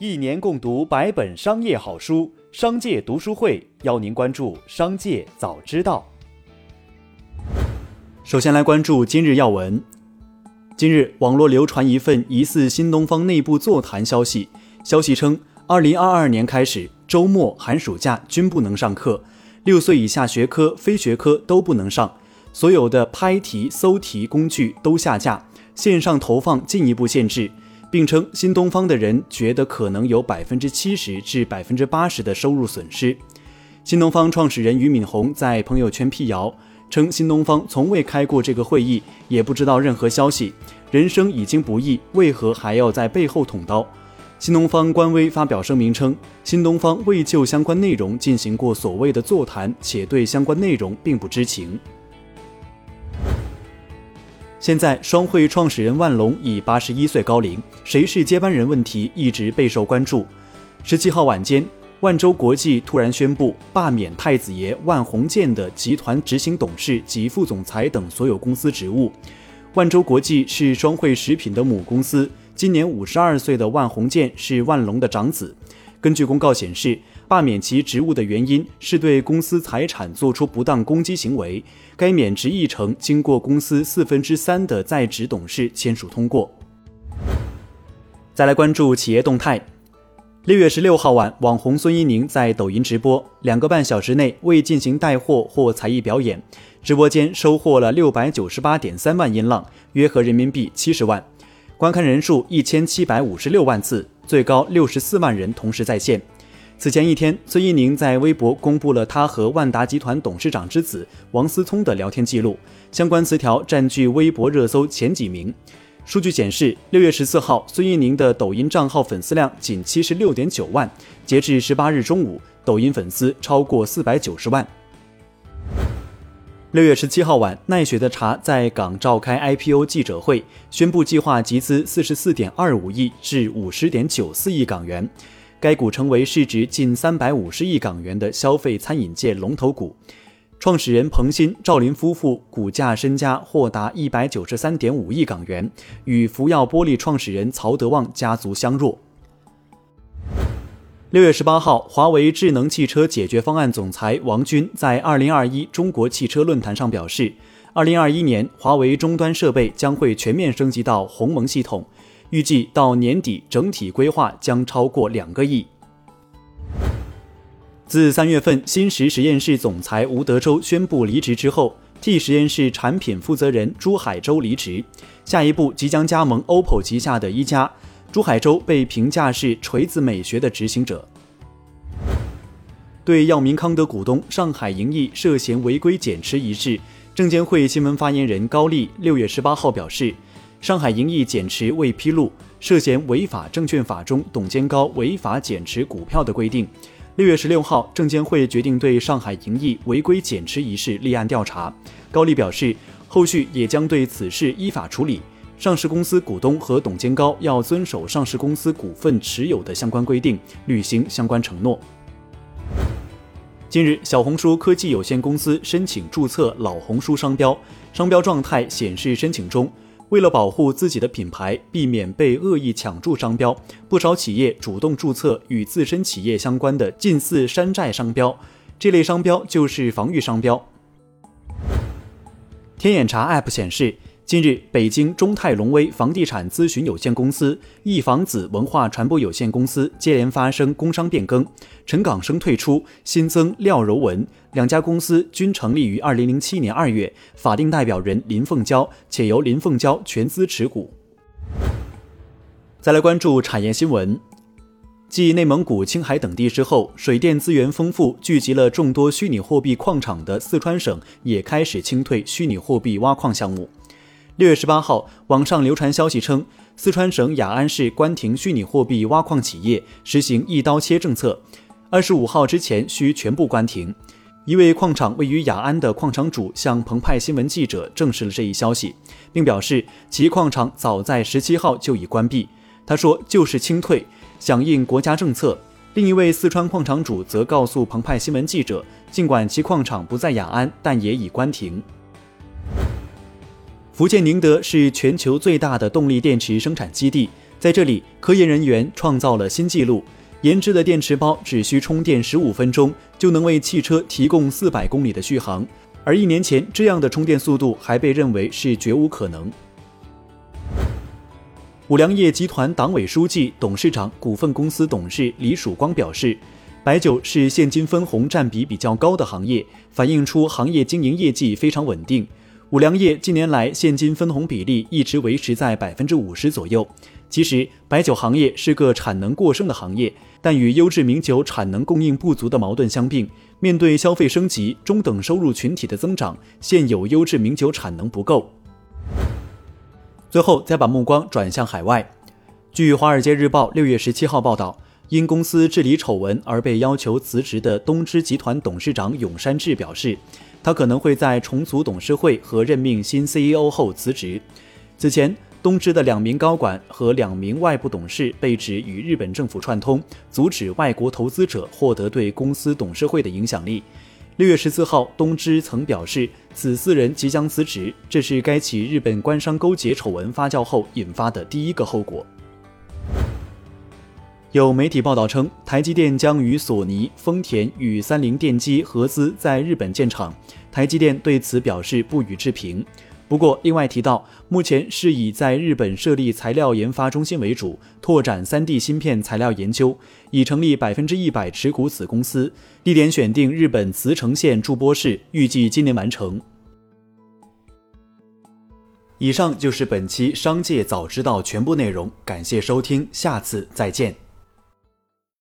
一年共读百本商业好书，商界读书会邀您关注商界早知道。首先来关注今日要闻。今日，网络流传一份疑似新东方内部座谈消息，消息称，二零二二年开始，周末、寒暑假均不能上课，六岁以下学科、非学科都不能上，所有的拍题、搜题工具都下架，线上投放进一步限制。并称新东方的人觉得可能有百分之七十至百分之八十的收入损失。新东方创始人俞敏洪在朋友圈辟谣称，新东方从未开过这个会议，也不知道任何消息。人生已经不易，为何还要在背后捅刀？新东方官微发表声明称，新东方未就相关内容进行过所谓的座谈，且对相关内容并不知情。现在，双汇创始人万隆已八十一岁高龄，谁是接班人问题一直备受关注。十七号晚间，万州国际突然宣布罢免太子爷万鸿建的集团执行董事及副总裁等所有公司职务。万州国际是双汇食品的母公司，今年五十二岁的万鸿建是万隆的长子。根据公告显示。罢免其职务的原因是对公司财产作出不当攻击行为，该免职议程经过公司四分之三的在职董事签署通过。再来关注企业动态。六月十六号晚，网红孙一宁在抖音直播，两个半小时内未进行带货或才艺表演，直播间收获了六百九十八点三万音浪，约合人民币七十万，观看人数一千七百五十六万次，最高六十四万人同时在线。此前一天，孙一宁在微博公布了他和万达集团董事长之子王思聪的聊天记录，相关词条占据微博热搜前几名。数据显示，六月十四号，孙一宁的抖音账号粉丝量仅七十六点九万，截至十八日中午，抖音粉丝超过四百九十万。六月十七号晚，奈雪的茶在港召开 IPO 记者会，宣布计划集资四十四点二五亿至五十点九四亿港元。该股成为市值近三百五十亿港元的消费餐饮界龙头股，创始人彭鑫、赵林夫妇股价身家或达一百九十三点五亿港元，与福耀玻璃创始人曹德旺家族相若。六月十八号，华为智能汽车解决方案总裁王军在二零二一中国汽车论坛上表示，二零二一年华为终端设备将会全面升级到鸿蒙系统。预计到年底，整体规划将超过两个亿。自三月份新石实验室总裁吴德州宣布离职之后，T 实验室产品负责人朱海洲离职，下一步即将加盟 OPPO 旗下的一加。朱海洲被评价是锤子美学的执行者。对药明康德股东上海盈益涉嫌违规减持一事，证监会新闻发言人高丽六月十八号表示。上海盈益减持未披露，涉嫌违法。证券法中董监高违法减持股票的规定。六月十六号，证监会决定对上海盈益违规减持一事立案调查。高丽表示，后续也将对此事依法处理。上市公司股东和董监高要遵守上市公司股份持有的相关规定，履行相关承诺。近日，小红书科技有限公司申请注册“老红书”商标，商标状态显示申请中。为了保护自己的品牌，避免被恶意抢注商标，不少企业主动注册与自身企业相关的近似山寨商标。这类商标就是防御商标。天眼查 App 显示。近日，北京中泰龙威房地产咨询有限公司、易房子文化传播有限公司接连发生工商变更，陈港生退出，新增廖柔文。两家公司均成立于二零零七年二月，法定代表人林凤娇，且由林凤娇全资持股。再来关注产业新闻，继内蒙古、青海等地之后，水电资源丰富、聚集了众多虚拟货币矿场的四川省，也开始清退虚拟货币挖矿项目。六月十八号，网上流传消息称，四川省雅安市关停虚拟货币挖矿企业，实行一刀切政策，二十五号之前需全部关停。一位矿场位于雅安的矿场主向澎湃新闻记者证实了这一消息，并表示其矿场早在十七号就已关闭。他说：“就是清退，响应国家政策。”另一位四川矿场主则告诉澎湃新闻记者，尽管其矿场不在雅安，但也已关停。福建宁德是全球最大的动力电池生产基地，在这里，科研人员创造了新纪录，研制的电池包只需充电十五分钟，就能为汽车提供四百公里的续航。而一年前，这样的充电速度还被认为是绝无可能。五粮液集团党委书记、董事长、股份公司董事李曙光表示，白酒是现金分红占比比较高的行业，反映出行业经营业绩非常稳定。五粮液近年来现金分红比例一直维持在百分之五十左右。其实，白酒行业是个产能过剩的行业，但与优质名酒产能供应不足的矛盾相并，面对消费升级、中等收入群体的增长，现有优质名酒产能不够。最后，再把目光转向海外。据《华尔街日报》六月十七号报道，因公司治理丑闻而被要求辞职的东芝集团董事长永山智表示，他可能会在重组董事会和任命新 CEO 后辞职。此前，东芝的两名高管和两名外部董事被指与日本政府串通，阻止外国投资者获得对公司董事会的影响力。六月十四号，东芝曾表示，此四人即将辞职，这是该起日本官商勾结丑闻发酵后引发的第一个后果。有媒体报道称，台积电将与索尼、丰田与三菱电机合资在日本建厂，台积电对此表示不予置评。不过，另外提到，目前是以在日本设立材料研发中心为主，拓展 3D 芯片材料研究，已成立百分之一百持股子公司，地点选定日本茨城县筑波市，预计今年完成。以上就是本期《商界早知道》全部内容，感谢收听，下次再见。